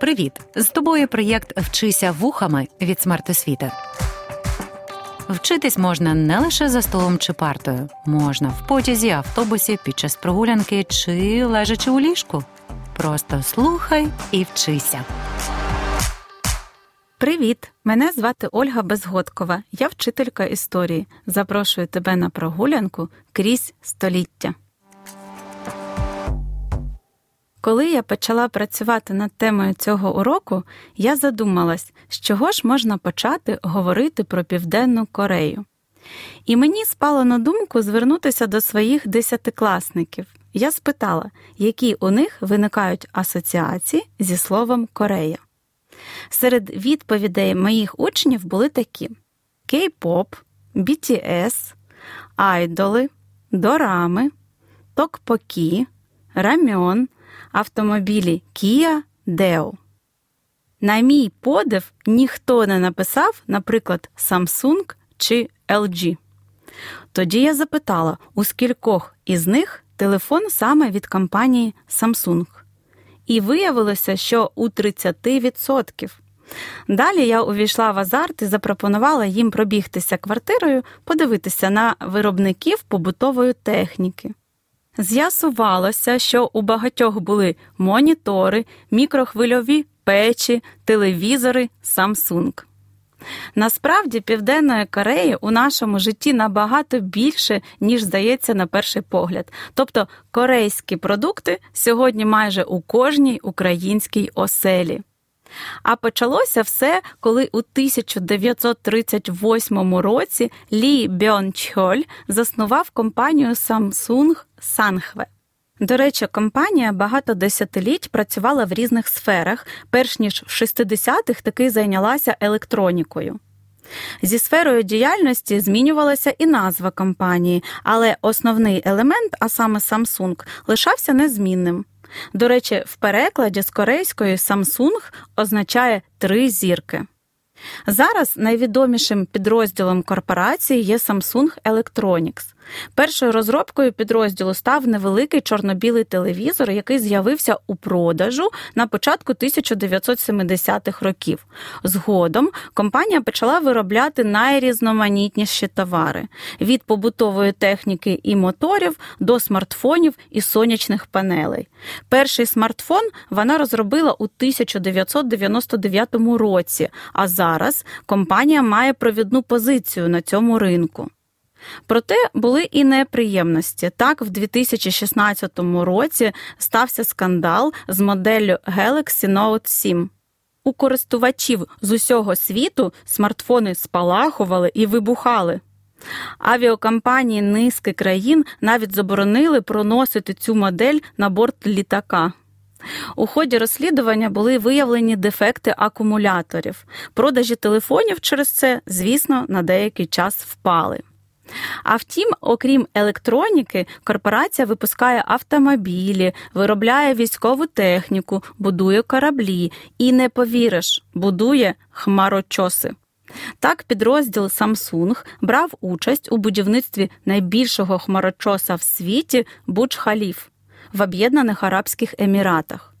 Привіт! З тобою проєкт Вчися вухами від смертосвіти. Вчитись можна не лише за столом чи партою, можна в потязі, автобусі, під час прогулянки чи лежачи у ліжку. Просто слухай і вчися. Привіт! Мене звати Ольга Безгодкова. Я вчителька історії. Запрошую тебе на прогулянку крізь століття. Коли я почала працювати над темою цього уроку, я задумалась, з чого ж можна почати говорити про Південну Корею. І мені спало на думку звернутися до своїх десятикласників. Я спитала, які у них виникають асоціації зі словом Корея. Серед відповідей моїх учнів були такі: кей-поп, BTS, айдоли, дорами, токпокі, рамьон, автомобілі Kia Deo. На мій подив, ніхто не написав, наприклад, Samsung чи LG. Тоді я запитала, у скількох із них телефон саме від компанії Samsung. І виявилося, що у 30%. Далі я увійшла в азарт і запропонувала їм пробігтися квартирою, подивитися на виробників побутової техніки. З'ясувалося, що у багатьох були монітори, мікрохвильові печі, телевізори Samsung. Насправді, Південної Кореї у нашому житті набагато більше, ніж здається на перший погляд. Тобто корейські продукти сьогодні майже у кожній українській оселі. А почалося все, коли у 1938 році Лі Бьон Чхоль заснував компанію Samsung Sanhwe. До речі, компанія багато десятиліть працювала в різних сферах, перш ніж в 60-х таки зайнялася електронікою. Зі сферою діяльності змінювалася і назва компанії, але основний елемент, а саме Samsung, лишався незмінним. До речі, в перекладі з корейської Samsung означає три зірки. Зараз найвідомішим підрозділом корпорації є Samsung Electronics. Першою розробкою підрозділу став невеликий чорно-білий телевізор, який з'явився у продажу на початку 1970-х років. Згодом компанія почала виробляти найрізноманітніші товари від побутової техніки і моторів до смартфонів і сонячних панелей. Перший смартфон вона розробила у 1999 році, а зараз компанія має провідну позицію на цьому ринку. Проте були і неприємності. Так, в 2016 році стався скандал з моделлю Galaxy Note 7. У користувачів з усього світу смартфони спалахували і вибухали. Авіакомпанії низки країн навіть заборонили проносити цю модель на борт літака. У ході розслідування були виявлені дефекти акумуляторів. Продажі телефонів через це, звісно, на деякий час впали. А втім, окрім електроніки, корпорація випускає автомобілі, виробляє військову техніку, будує кораблі і не повіриш, будує хмарочоси. Так, підрозділ Samsung брав участь у будівництві найбільшого хмарочоса в світі Будж-Халіф в Об'єднаних Арабських Еміратах.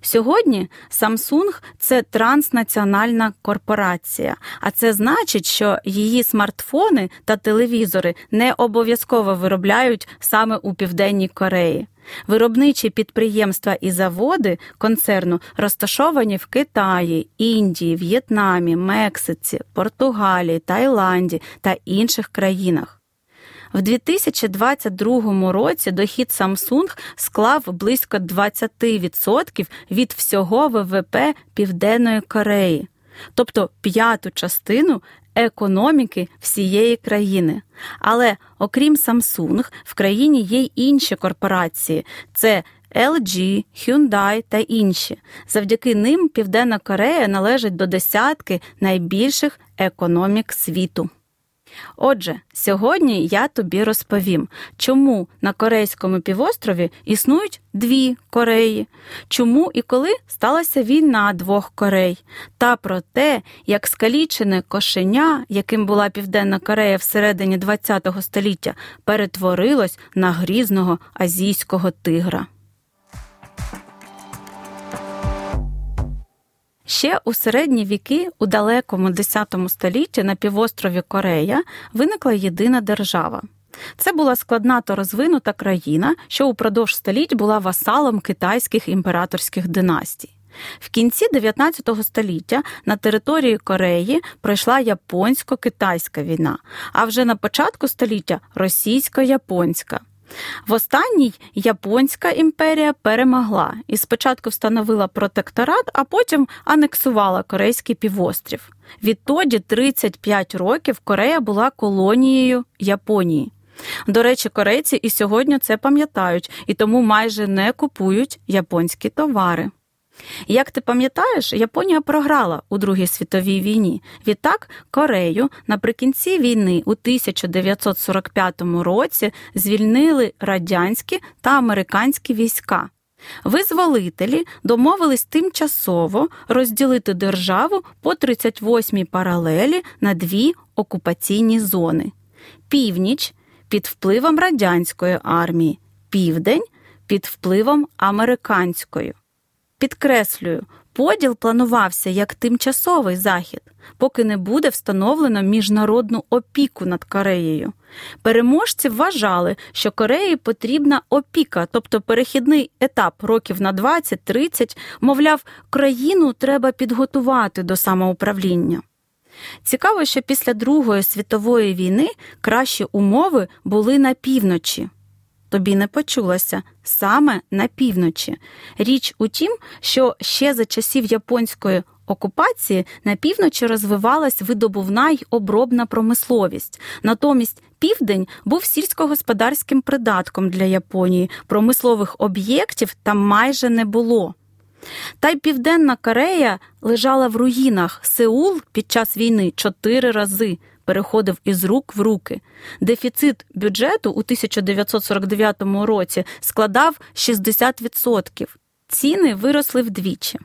Сьогодні Samsung – це транснаціональна корпорація, а це значить, що її смартфони та телевізори не обов'язково виробляють саме у Південній Кореї. Виробничі підприємства і заводи концерну розташовані в Китаї, Індії, В'єтнамі, Мексиці, Португалії, Таїланді та інших країнах. В 2022 році дохід Samsung склав близько 20% від всього ВВП Південної Кореї, тобто п'яту частину економіки всієї країни. Але окрім Samsung, в країні є й інші корпорації. Це LG, Hyundai та інші. Завдяки ним Південна Корея належить до десятки найбільших економік світу. Отже, сьогодні я тобі розповім, чому на Корейському півострові існують дві Кореї, чому і коли сталася війна двох Корей, та про те, як скалічене кошеня, яким була Південна Корея всередині ХХ століття, перетворилось на грізного азійського тигра. Ще у середні віки, у далекому X столітті на півострові Корея виникла єдина держава. Це була складна та розвинута країна, що упродовж століть була васалом китайських імператорських династій. В кінці 19 століття на території Кореї пройшла японсько-китайська війна, а вже на початку століття російсько-японська. В останній Японська імперія перемогла і спочатку встановила протекторат, а потім анексувала Корейський півострів. Відтоді 35 років Корея була колонією Японії. До речі, корейці і сьогодні це пам'ятають і тому майже не купують японські товари. Як ти пам'ятаєш, Японія програла у Другій світовій війні. Відтак Корею наприкінці війни у 1945 році звільнили радянські та американські війська. Визволителі домовились тимчасово розділити державу по 38-й паралелі на дві окупаційні зони: північ під впливом радянської армії, південь під впливом американської. Підкреслюю, поділ планувався як тимчасовий захід, поки не буде встановлено міжнародну опіку над Кореєю. Переможці вважали, що Кореї потрібна опіка, тобто перехідний етап років на 20-30, мовляв, країну треба підготувати до самоуправління. Цікаво, що після Другої світової війни кращі умови були на півночі. Тобі не почулося саме на півночі. Річ у тім, що ще за часів японської окупації на півночі розвивалась видобувна й обробна промисловість. Натомість південь був сільськогосподарським придатком для Японії, промислових об'єктів там майже не було. Та й Південна Корея лежала в руїнах. Сеул під час війни чотири рази переходив із рук в руки. Дефіцит бюджету у 1949 році складав 60%. Ціни виросли вдвічі.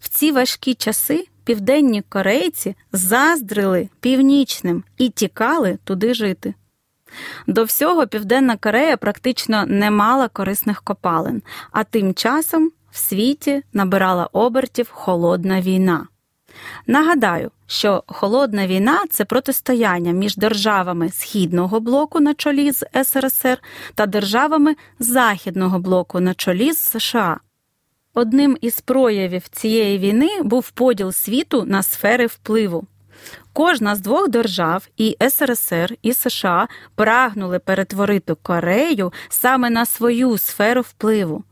В ці важкі часи південні корейці заздрили північним і тікали туди жити. До всього Південна Корея практично не мала корисних копалин, а тим часом в світі набирала обертів холодна війна. Нагадаю, що холодна війна це протистояння між державами Східного блоку на чолі з СРСР та державами Західного блоку на чолі з США. Одним із проявів цієї війни був поділ світу на сфери впливу. Кожна з двох держав, і СРСР, і США, прагнули перетворити Корею саме на свою сферу впливу.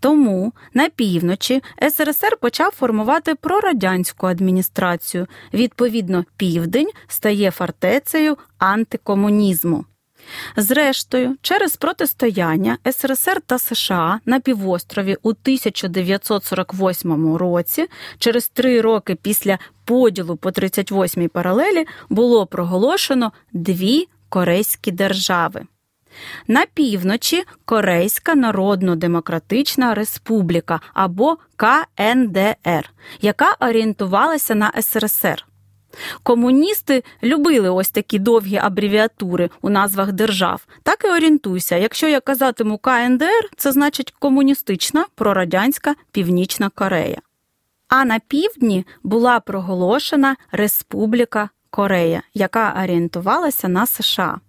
Тому на півночі СРСР почав формувати прорадянську адміністрацію. Відповідно, південь стає фортецею антикомунізму. Зрештою, через протистояння СРСР та США на півострові у 1948 році, через три роки після поділу по 38-й паралелі, було проголошено дві корейські держави. На півночі Корейська Народно-Демократична Республіка або КНДР, яка орієнтувалася на СРСР. Комуністи любили ось такі довгі абревіатури у назвах держав. Так і орієнтуйся. Якщо я казатиму КНДР, це значить комуністична прорадянська Північна Корея. А на півдні була проголошена Республіка Корея, яка орієнтувалася на США.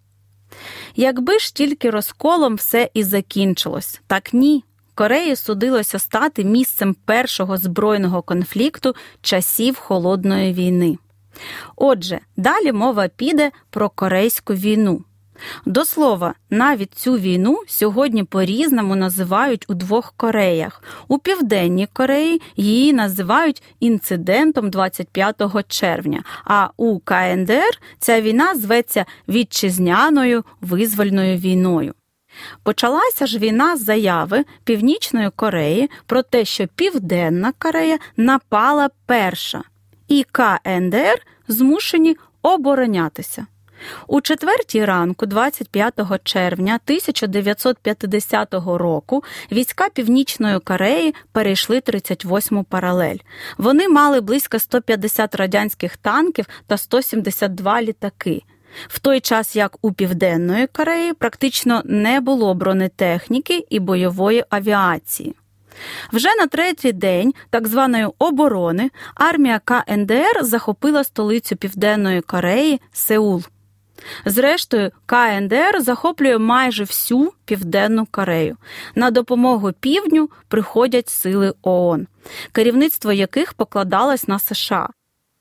Якби ж тільки розколом все і закінчилось, так ні. Кореї судилося стати місцем першого збройного конфлікту часів холодної війни. Отже, далі мова піде про Корейську війну. До слова, навіть цю війну сьогодні по-різному називають у двох Кореях. У Південній Кореї її називають інцидентом 25 червня, а у КНДР ця війна зветься вітчизняною визвольною війною. Почалася ж війна з заяви Північної Кореї про те, що Південна Корея напала перша, і КНДР змушені оборонятися. У четвертій ранку, 25 червня 1950 року, війська Північної Кореї перейшли 38-му паралель. Вони мали близько 150 радянських танків та 172 літаки. В той час як у Південної Кореї практично не було бронетехніки і бойової авіації. Вже на третій день так званої оборони армія КНДР захопила столицю Південної Кореї Сеул. Зрештою, КНДР захоплює майже всю Південну Корею. На допомогу півдню приходять сили ООН, керівництво яких покладалось на США.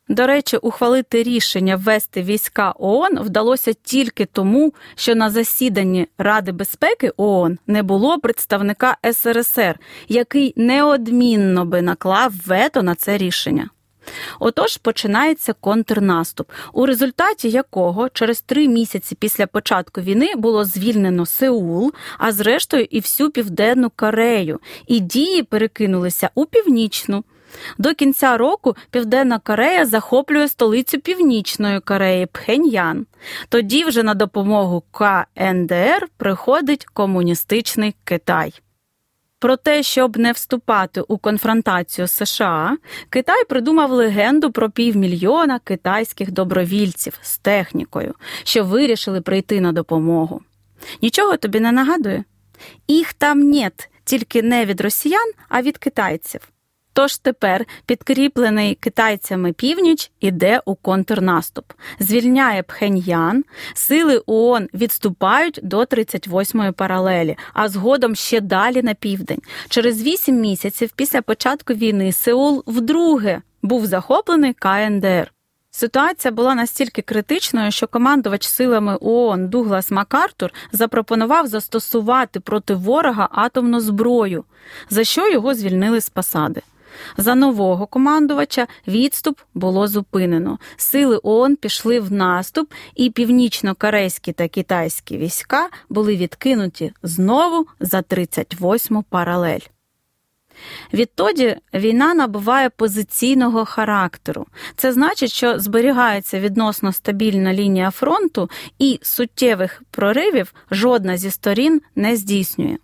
До речі, ухвалити рішення ввести війська ООН вдалося тільки тому, що на засіданні Ради безпеки ООН не було представника СРСР, який неодмінно би наклав вето на це рішення. Отож починається контрнаступ, у результаті якого через три місяці після початку війни було звільнено Сеул, а зрештою і всю південну Корею, і дії перекинулися у північну. До кінця року Південна Корея захоплює столицю Північної Кореї Пхеньян. Тоді вже на допомогу КНДР приходить комуністичний Китай. Про те, щоб не вступати у конфронтацію з США, Китай придумав легенду про півмільйона китайських добровільців з технікою, що вирішили прийти на допомогу. Нічого тобі не нагадує? Їх там нет, тільки не від росіян, а від китайців. Тож тепер підкріплений китайцями північ іде у контрнаступ, звільняє Пхеньян, сили ООН відступають до 38-ї паралелі, а згодом ще далі на південь. Через 8 місяців після початку війни Сеул вдруге був захоплений КНДР. Ситуація була настільки критичною, що командувач силами ООН Дуглас Макартур запропонував застосувати проти ворога атомну зброю, за що його звільнили з посади. За нового командувача відступ було зупинено. Сили ООН пішли в наступ, і північно-корейські та китайські війська були відкинуті знову за 38-му паралель. Відтоді війна набуває позиційного характеру. Це значить, що зберігається відносно стабільна лінія фронту, і суттєвих проривів жодна зі сторін не здійснює.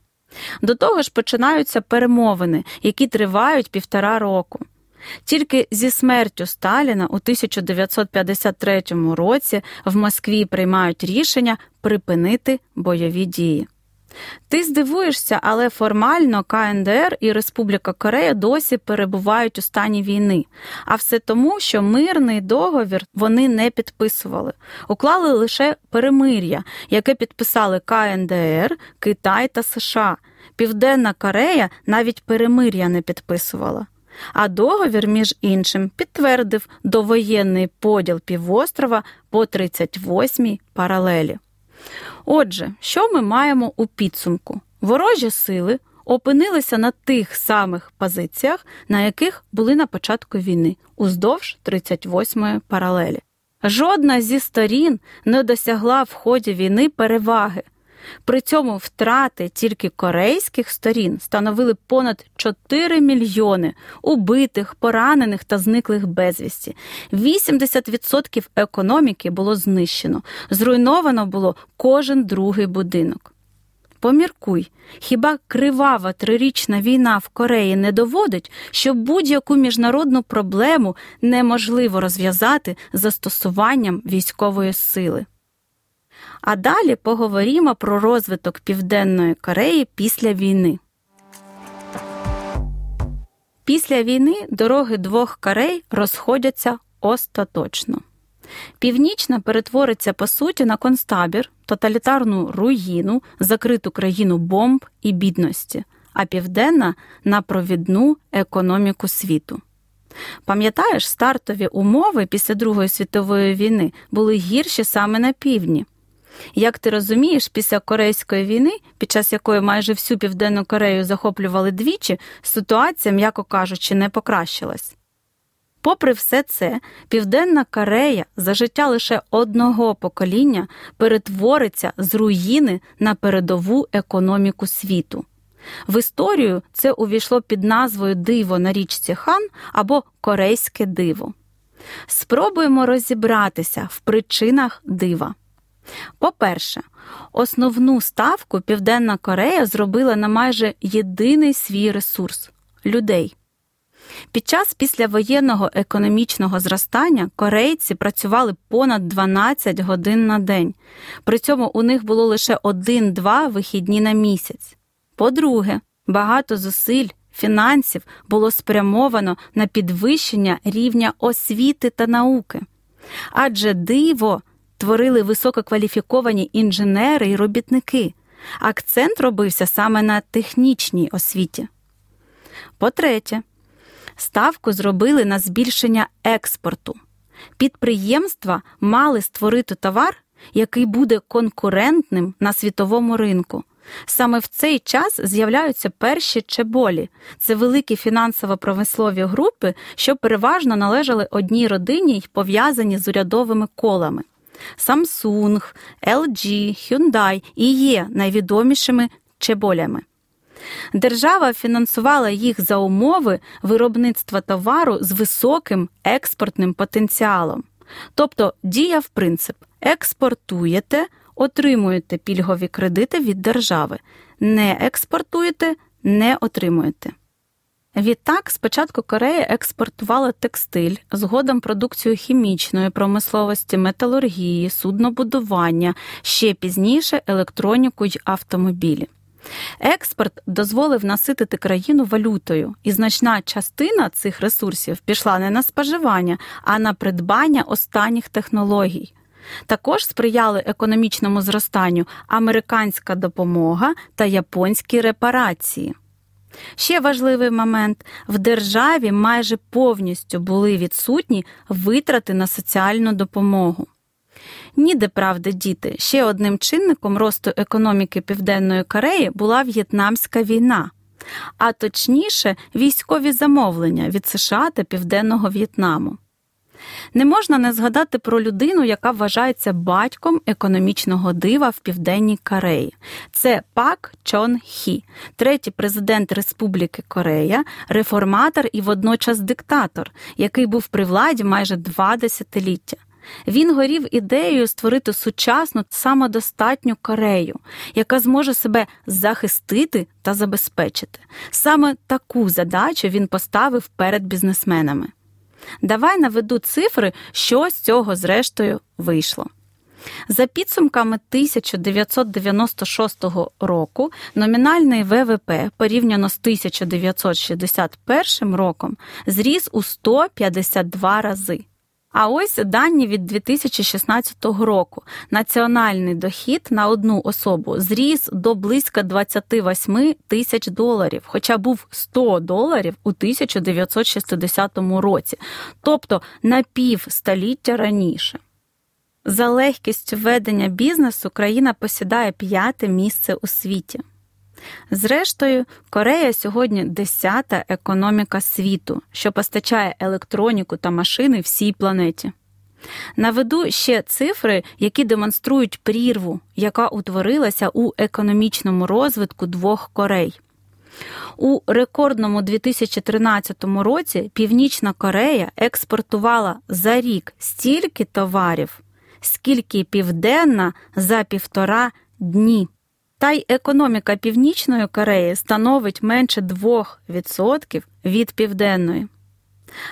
До того ж починаються перемовини, які тривають півтора року. Тільки зі смертю Сталіна у 1953 році в Москві приймають рішення припинити бойові дії. Ти здивуєшся, але формально КНДР і Республіка Корея досі перебувають у стані війни, а все тому, що мирний договір вони не підписували, уклали лише перемир'я, яке підписали КНДР, Китай та США. Південна Корея навіть перемир'я не підписувала. А договір, між іншим, підтвердив довоєнний поділ півострова по 38-й паралелі. Отже, що ми маємо у підсумку? Ворожі сили опинилися на тих самих позиціях, на яких були на початку війни, уздовж 38-ї паралелі. Жодна зі сторін не досягла в ході війни переваги. При цьому втрати тільки корейських сторін становили понад 4 мільйони убитих, поранених та зниклих безвісті. 80% економіки було знищено, зруйновано було кожен другий будинок. Поміркуй, хіба кривава трирічна війна в Кореї не доводить, що будь-яку міжнародну проблему неможливо розв'язати застосуванням військової сили? А далі поговоримо про розвиток Південної Кореї після війни. Після війни дороги двох Корей розходяться остаточно. Північна перетвориться по суті на концтабір, тоталітарну руїну, закриту країну бомб і бідності, а південна на провідну економіку світу. Пам'ятаєш, стартові умови після Другої світової війни були гірші саме на півдні. Як ти розумієш, після Корейської війни, під час якої майже всю Південну Корею захоплювали двічі, ситуація, м'яко кажучи, не покращилась. Попри все це, Південна Корея за життя лише одного покоління перетвориться з руїни на передову економіку світу. В історію це увійшло під назвою Диво на річці Хан або Корейське диво. Спробуємо розібратися в причинах дива. По-перше, основну ставку Південна Корея зробила на майже єдиний свій ресурс людей. Під час післявоєнного економічного зростання корейці працювали понад 12 годин на день, при цьому у них було лише один-два вихідні на місяць. По-друге, багато зусиль, фінансів було спрямовано на підвищення рівня освіти та науки. Адже диво творили висококваліфіковані інженери і робітники. Акцент робився саме на технічній освіті. По-третє, ставку зробили на збільшення експорту. Підприємства мали створити товар, який буде конкурентним на світовому ринку. Саме в цей час з'являються перші чеболі. Це великі фінансово-промислові групи, що переважно належали одній родині й пов'язані з урядовими колами. Samsung, LG, Hyundai і є найвідомішими чеболями. Держава фінансувала їх за умови виробництва товару з високим експортним потенціалом. Тобто діяв принцип експортуєте, отримуєте пільгові кредити від держави, не експортуєте, не отримуєте. Відтак, спочатку Корея експортувала текстиль, згодом продукцію хімічної промисловості, металургії, суднобудування, ще пізніше електроніку й автомобілі. Експорт дозволив наситити країну валютою, і значна частина цих ресурсів пішла не на споживання, а на придбання останніх технологій. Також сприяли економічному зростанню американська допомога та японські репарації. Ще важливий момент в державі майже повністю були відсутні витрати на соціальну допомогу. Ніде правда, діти, ще одним чинником росту економіки Південної Кореї була В'єтнамська війна, а точніше, військові замовлення від США та Південного В'єтнаму. Не можна не згадати про людину, яка вважається батьком економічного дива в Південній Кореї. Це Пак Чон Хі, третій президент Республіки Корея, реформатор і водночас диктатор, який був при владі майже два десятиліття. Він горів ідеєю створити сучасну самодостатню Корею, яка зможе себе захистити та забезпечити. Саме таку задачу він поставив перед бізнесменами. Давай наведу цифри, що з цього зрештою вийшло. За підсумками 1996 року номінальний ВВП порівняно з 1961 роком зріс у 152 рази. А ось дані від 2016 року. Національний дохід на одну особу зріс до близько 28 тисяч доларів, хоча був 100 доларів у 1960 році, тобто на півстоліття раніше. За легкістю ведення бізнесу країна посідає п'яте місце у світі. Зрештою, Корея сьогодні десята економіка світу, що постачає електроніку та машини всій планеті. Наведу ще цифри, які демонструють прірву, яка утворилася у економічному розвитку двох Корей. У рекордному 2013 році Північна Корея експортувала за рік стільки товарів, скільки південна за півтора дні. Та й економіка Північної Кореї становить менше 2% від південної.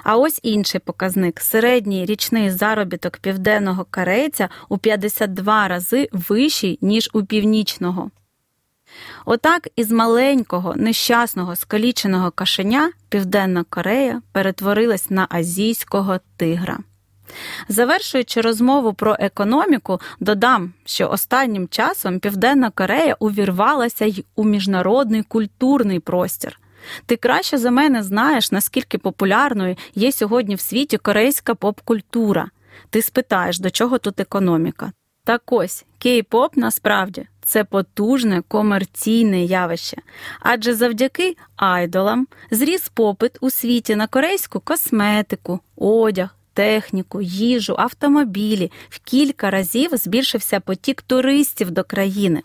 А ось інший показник середній річний заробіток південного корейця у 52 рази вищий, ніж у північного. Отак із маленького, нещасного, скаліченого кашеня Південна Корея перетворилась на азійського тигра. Завершуючи розмову про економіку, додам, що останнім часом Південна Корея увірвалася й у міжнародний культурний простір. Ти краще за мене знаєш, наскільки популярною є сьогодні в світі корейська поп-культура. Ти спитаєш, до чого тут економіка. Так ось кей-поп насправді це потужне комерційне явище, адже завдяки айдолам зріс попит у світі на корейську косметику, одяг, техніку, їжу, автомобілі в кілька разів збільшився потік туристів до країни.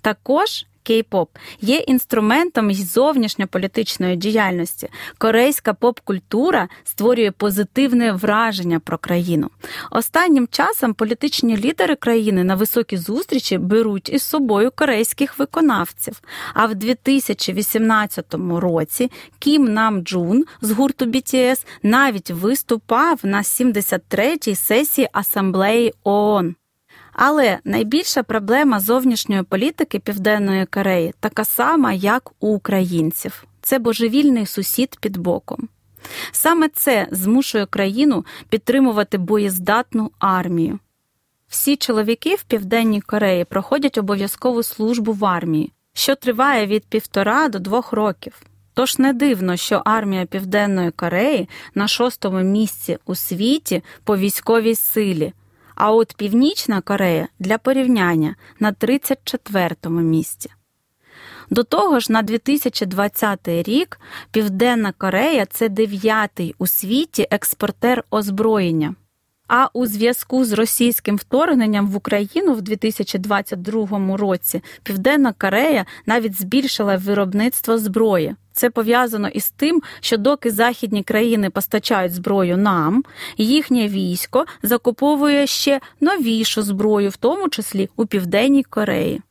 Також кей-поп є інструментом зовнішньополітичної діяльності. Корейська поп-культура створює позитивне враження про країну. Останнім часом політичні лідери країни на високі зустрічі беруть із собою корейських виконавців. А в 2018 році Кім Нам Джун з гурту BTS навіть виступав на 73-й сесії асамблеї ООН. Але найбільша проблема зовнішньої політики Південної Кореї така сама, як у українців. це божевільний сусід під боком. Саме це змушує країну підтримувати боєздатну армію. Всі чоловіки в Південній Кореї проходять обов'язкову службу в армії, що триває від півтора до двох років. Тож не дивно, що армія Південної Кореї на шостому місці у світі по військовій силі, а от Північна Корея для порівняння на 34-му місці. До того ж, на 2020 рік Південна Корея це дев'ятий у світі експортер озброєння. А у зв'язку з російським вторгненням в Україну в 2022 році Південна Корея навіть збільшила виробництво зброї. Це пов'язано із тим, що доки західні країни постачають зброю нам, їхнє військо закуповує ще новішу зброю, в тому числі у Південній Кореї.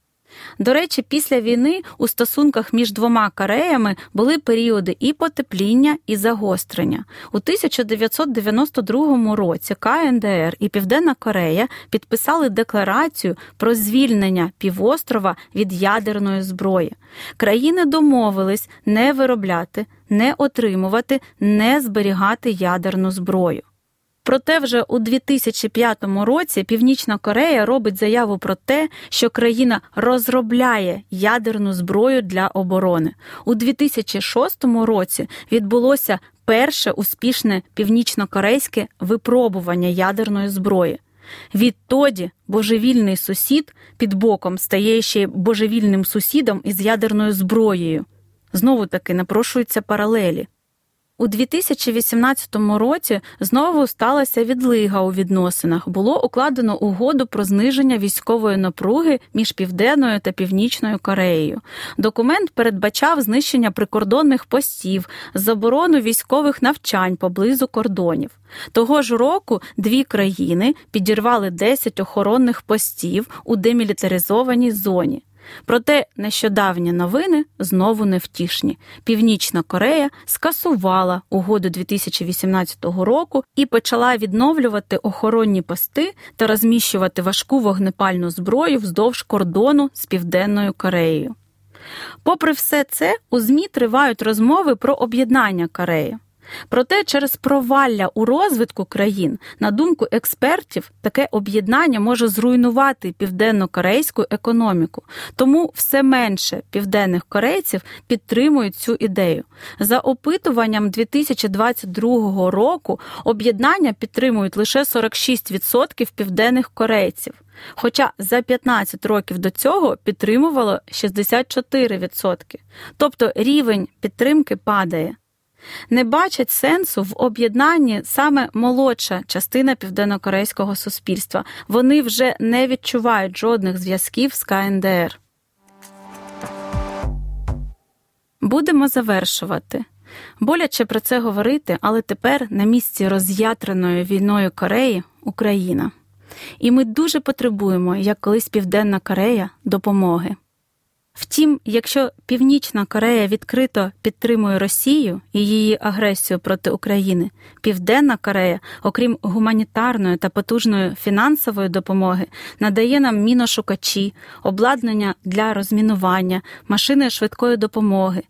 До речі, після війни у стосунках між двома Кореями були періоди і потепління, і загострення. У 1992 році КНДР і Південна Корея підписали декларацію про звільнення півострова від ядерної зброї. Країни домовились не виробляти, не отримувати, не зберігати ядерну зброю. Проте вже у 2005 році Північна Корея робить заяву про те, що країна розробляє ядерну зброю для оборони. У 2006 році відбулося перше успішне північно-корейське випробування ядерної зброї. Відтоді божевільний сусід під боком стає ще божевільним сусідом із ядерною зброєю. Знову таки напрошуються паралелі. У 2018 році знову сталася відлига у відносинах. Було укладено угоду про зниження військової напруги між Південною та Північною Кореєю. Документ передбачав знищення прикордонних постів, заборону військових навчань поблизу кордонів. Того ж року дві країни підірвали 10 охоронних постів у демілітаризованій зоні. Проте нещодавні новини знову невтішні. Північна Корея скасувала угоду 2018 року і почала відновлювати охоронні пости та розміщувати важку вогнепальну зброю вздовж кордону з Південною Кореєю. Попри все це, у ЗМІ тривають розмови про об'єднання Кореї. Проте через провалля у розвитку країн, на думку експертів, таке об'єднання може зруйнувати південно-корейську економіку, тому все менше південних корейців підтримують цю ідею. За опитуванням 2022 року об'єднання підтримують лише 46% південних корейців. Хоча за 15 років до цього підтримувало 64%. Тобто рівень підтримки падає не бачать сенсу в об'єднанні саме молодша частина південнокорейського суспільства. Вони вже не відчувають жодних зв'язків з КНДР. Будемо завершувати. Боляче про це говорити, але тепер на місці роз'ятреної війною Кореї Україна. І ми дуже потребуємо, як колись Південна Корея, допомоги. Втім, якщо Північна Корея відкрито підтримує Росію і її агресію проти України, Південна Корея, окрім гуманітарної та потужної фінансової допомоги, надає нам міношукачі, обладнання для розмінування, машини швидкої допомоги.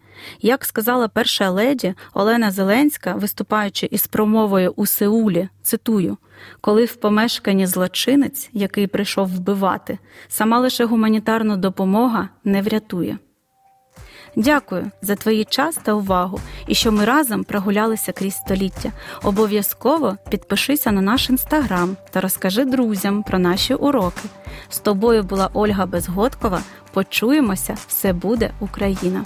Як сказала перша леді Олена Зеленська, виступаючи із промовою у Сеулі, цитую коли в помешканні злочинець, який прийшов вбивати, сама лише гуманітарна допомога не врятує. Дякую за твій час та увагу і що ми разом прогулялися крізь століття. Обов'язково підпишися на наш інстаграм та розкажи друзям про наші уроки. З тобою була Ольга Безгодкова. Почуємося, все буде Україна.